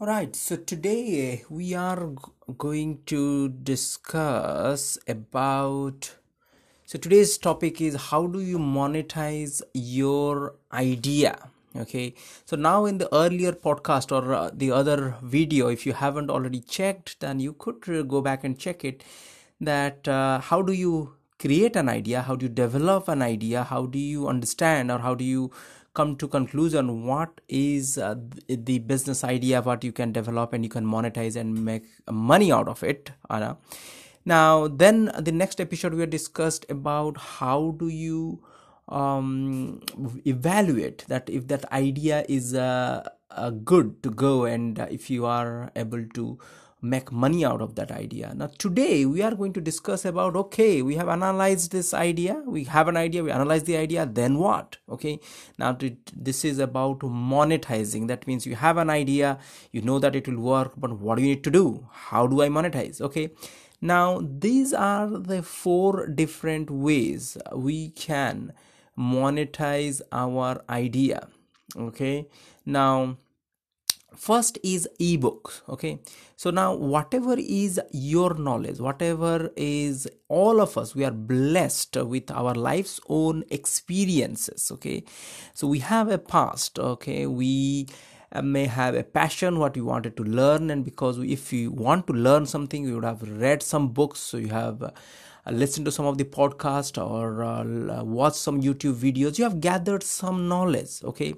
All right, so today we are g- going to discuss about. So today's topic is how do you monetize your idea? Okay, so now in the earlier podcast or uh, the other video, if you haven't already checked, then you could uh, go back and check it. That uh, how do you create an idea? How do you develop an idea? How do you understand or how do you come to conclusion what is uh, the business idea what you can develop and you can monetize and make money out of it Anna. now then the next episode we are discussed about how do you um, evaluate that if that idea is uh, uh, good to go and if you are able to make money out of that idea. Now today we are going to discuss about okay we have analyzed this idea. We have an idea we analyze the idea then what? Okay? Now this is about monetizing. That means you have an idea you know that it will work but what do you need to do? How do i monetize? Okay? Now these are the four different ways we can monetize our idea. Okay? Now first is ebook okay? So now whatever is your knowledge whatever is all of us we are blessed with our life's own experiences okay? So we have a past okay? We uh, may have a passion what you wanted to learn and because if you want to learn something you would have read some books. So you have uh, listened to some of the podcast or uh, watched some youtube videos. You have gathered some knowledge okay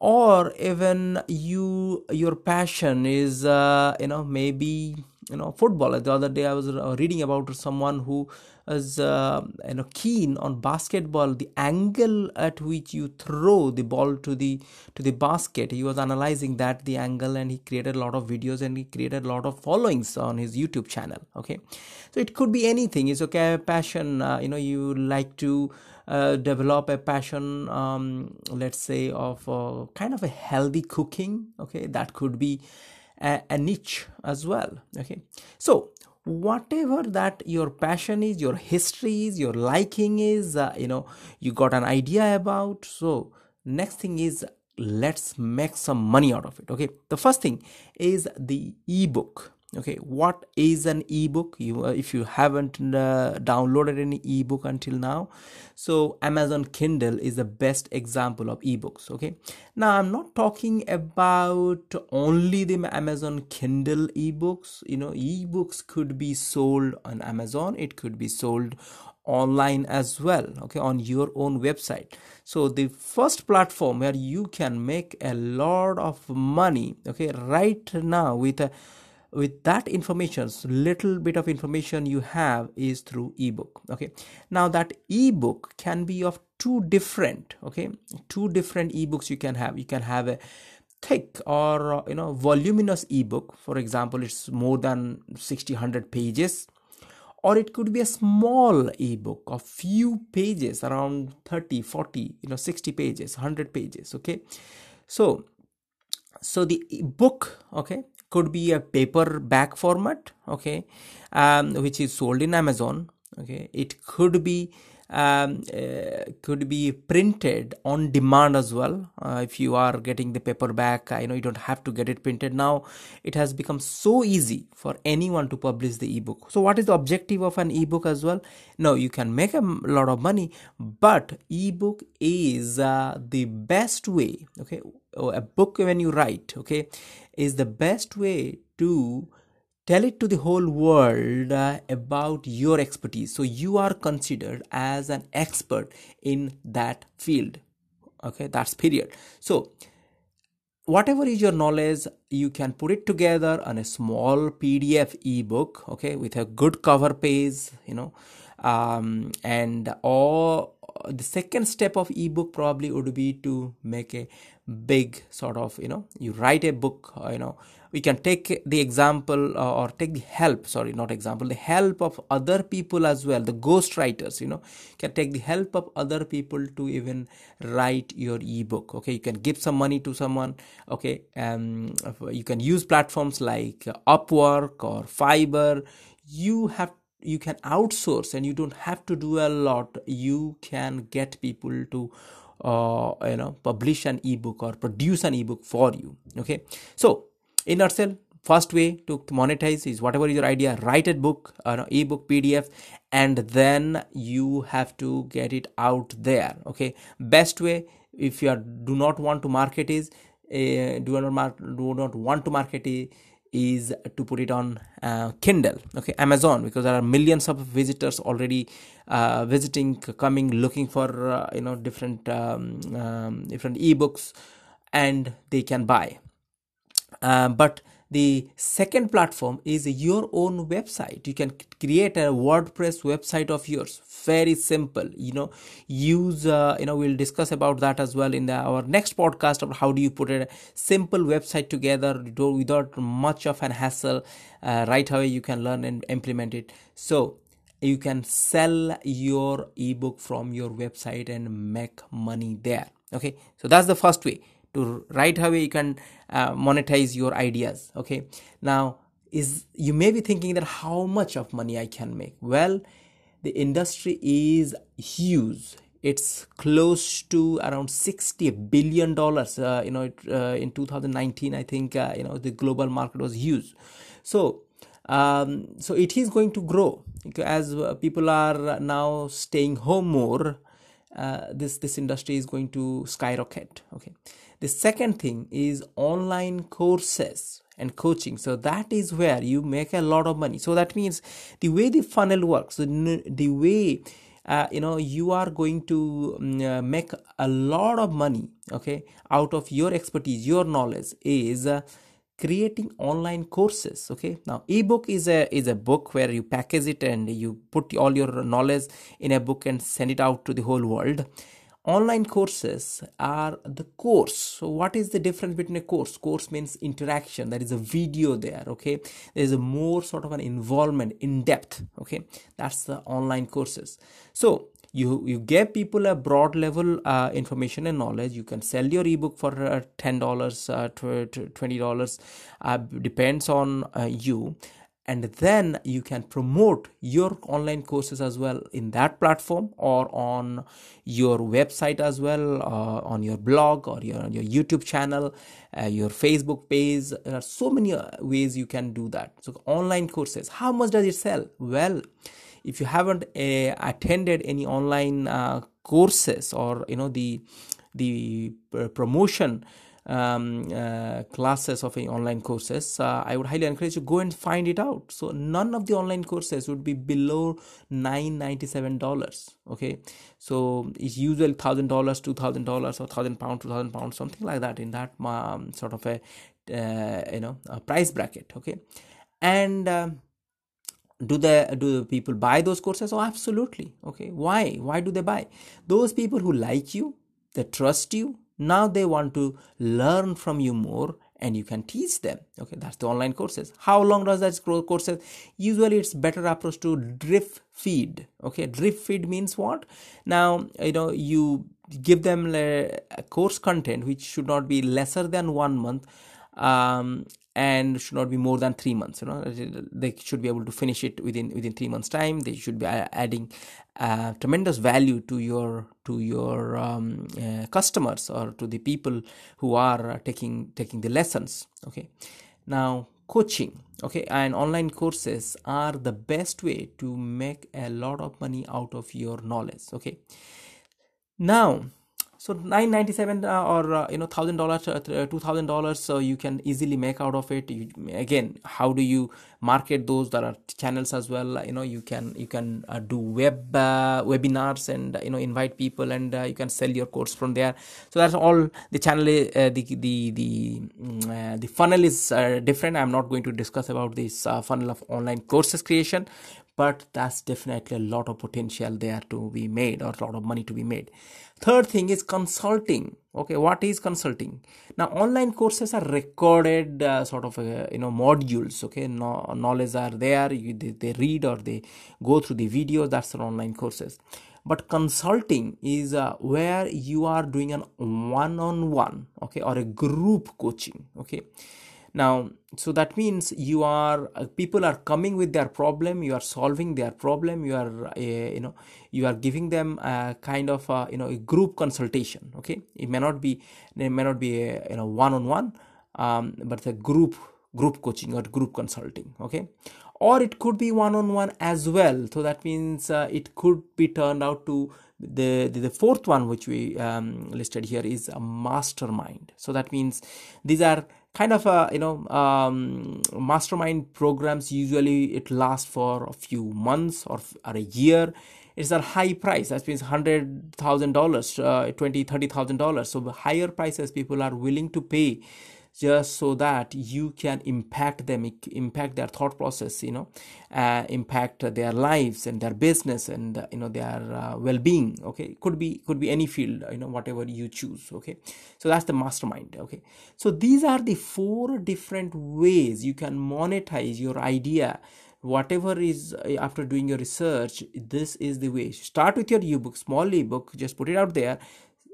or even you your passion is uh, you know maybe you know football. The other day i was uh, reading about someone who is uh, you know keen on basketball the angle at which you throw the ball to the to the basket. He was analyzing that the angle and he created a lot of videos and he created a lot of followings on his youtube channel okay? So it could be anything. It's okay passion uh, you know you like to uh, develop a passion um, let's say of uh, kind of a healthy cooking okay? That could be a, a niche as well okay? So whatever that your passion is your history is your liking is uh, you know you got an idea about so next thing is let's make some money out of it okay? The first thing is the ebook okay what is an ebook? You uh, if you haven't uh, downloaded any ebook until now so amazon kindle is the best example of ebooks okay? Now i'm not talking about only the amazon kindle ebooks. You know ebooks could be sold on amazon. It could be sold online as well okay on your own website. So the first platform where you can make a lot of money okay right now with a with that information so little bit of information you have is through ebook okay? Now that ebook can be of two different okay? Two different ebooks you can have. You can have a thick or uh, you know voluminous ebook. For example it's more than 60 100 pages. Or it could be a small ebook of few pages around 30 40 you know 60 pages 100 pages okay? So so the book okay could be a paperback format okay um, which is sold in amazon okay. It could be um, uh, could be printed on demand as well. Uh, if you are getting the paperback i know you don't have to get it printed. Now it has become so easy for anyone to publish the ebook. So what is the objective of an ebook as well? No you can make a lot of money but ebook is uh, the best way okay? A book when you write okay is the best way to tell it to the whole world uh, about your expertise. So you are considered as an expert in that field. Okay that's period. So whatever is your knowledge you can put it together on a small pdf ebook okay with a good cover page you know um, and or the second step of ebook probably would be to make a big sort of you know you write a book uh, you know. We can take the example uh, or take the help sorry not example the help of other people as well the ghost writers you know. Can take the help of other people to even write your ebook okay? You can give some money to someone okay? Um you can use platforms like upwork or fiverr you have you can outsource and you don't have to do a lot. You can get people to uh, you know publish an ebook or produce an ebook for you okay? So in nutshell first way to monetize is whatever is your idea write a book an ebook pdf and then you have to get it out there okay? Best way if you are, do not want to market is uh, do not do not want to market it is to put it on uh, kindle okay? Amazon because there are millions of visitors already uh, visiting coming looking for uh, you know different um, um, different ebooks and they can buy. Uh, but the second platform is your own website. You can create a wordpress website of yours. Very simple you know. Use uh, you know we'll discuss about that as well in the, our next podcast of how do you put a simple website together without much of an hassle. Uh, right away you can learn and implement it. So you can sell your ebook from your website and make money there. Okay? So that's the first way to right away you can uh, monetize your ideas okay? Now is you may be thinking that how much of money i can make? Well the industry is huge. It's close to around 60 billion dollars uh, you know it, uh, in 2019 i think uh, you know the global market was huge. So um, so it is going to grow. As uh, people are now staying home more uh, this this industry is going to skyrocket okay? The second thing is online courses and coaching. So that is where you make a lot of money. So that means the way the funnel works the, way uh, you know you are going to um, uh, make a lot of money okay out of your expertise your knowledge is uh, creating online courses okay? Now ebook is a is a book where you package it and you put all your knowledge in a book and send it out to the whole world. Online courses are the course. So what is the difference between a course? Course means interaction. There is a video there okay? There's a more sort of an involvement in depth okay? That's the online courses. So you you give people a broad level uh, information and knowledge. You can sell your ebook for uh, $10 uh, $20 uh, depends on uh, you. And then you can promote your online courses as well in that platform or on your website as well uh, on your blog or your, your youtube channel uh, your facebook page. There are so many uh, ways you can do that. So online courses how much does it sell? Well if you haven't uh, attended any online uh, courses or you know the the uh, promotion um, uh, classes of online courses, uh, I would highly encourage you go and find it out. So none of the online courses would be below nine ninety seven dollars. Okay, so it's usually thousand dollars, two thousand dollars, or thousand pound, two thousand pounds, something like that in that um, sort of a uh, you know a price bracket. Okay, and um, do the do people buy those courses? Oh absolutely. Okay why? Why do they buy? Those people who like you they trust you now they want to learn from you more and you can teach them. Okay that's the online courses. How long does that courses? Usually it's better approach to drip feed. Okay drip feed means what? Now you know you give them a course content which should not be lesser than one month um, and should not be more than three months you know they should be able to finish it within within three months time. They should be adding uh, tremendous value to your to your um, uh, customers or to the people who are taking taking the lessons okay? Now coaching okay? And online courses are the best way to make a lot of money out of your knowledge okay? Now so 997 uh, or uh, you know thousand dollars uh, two thousand dollars so you can easily make out of it. You, again how do you market those there are channels as well? You know you can you can uh, do web uh, webinars and you know invite people and uh, you can sell your course from there. So that's all. The channel the the the mm, the funnel is different. I'm not going to discuss about this funnel of online courses creation but that's definitely a lot of potential there to be made or a lot of money to be made. Third thing is consulting. Okay what is consulting? Now online courses are recorded uh, sort of uh, you know modules okay? No, knowledge are there you, they, they read or they go through the video that's an online courses. But consulting is uh, where you are doing an one-on-one okay? Or a group coaching okay now so that means you are uh, people are coming with their problem you are solving their problem you are uh, you know you are giving them a kind of a, uh, you know a group consultation okay? It may not be it may not be a, you know one on one um, but a group group coaching or group consulting okay? Or it could be one-on-one as well. So that means uh, it could be turned out to the, the, the fourth one which we um, listed here is a mastermind. So that means these are kind of a you know um, mastermind programs usually it lasts for a few months or, or a year. It's a high price. That means hundred thousand dollars uh, twenty thirty thousand dollars. So higher prices people are willing to pay just so that you can impact them impact their thought process you know uh, impact their lives and their business and uh, you know their uh, well-being okay? Could be could be any field you know whatever you choose okay? So that's the mastermind okay? So these are the four different ways you can monetize your idea. Whatever is uh, after doing your research this is the way. Start with your ebook small ebook just put it out there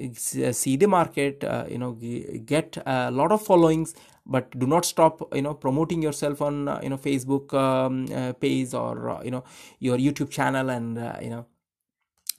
uh, see the market uh, you know get a lot of followings but do not stop you know promoting yourself on uh, you know facebook um, uh, page or uh, you know your youtube channel and uh, you know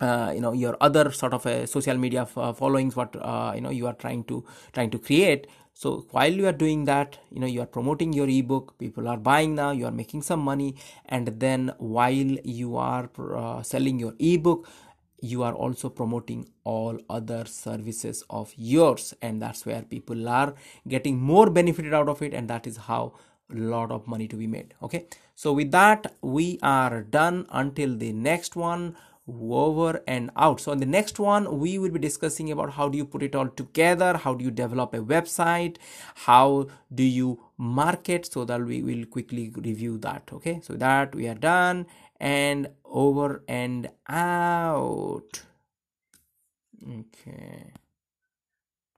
uh, you know your other sort of a social media followings what uh, you know you are trying to trying to create. So while you are doing that you know you are promoting your ebook people are buying now you are making some money and then while you are uh, selling your ebook you are also promoting all other services of yours and that's where people are getting more benefited out of it and that is how a lot of money to be made okay? So with that we are done. Until the next one over and out. So in the next one we will be discussing about how do you put it all together how do you develop a website how do you market so that we will quickly review that okay? So that we are done and over and out. Okay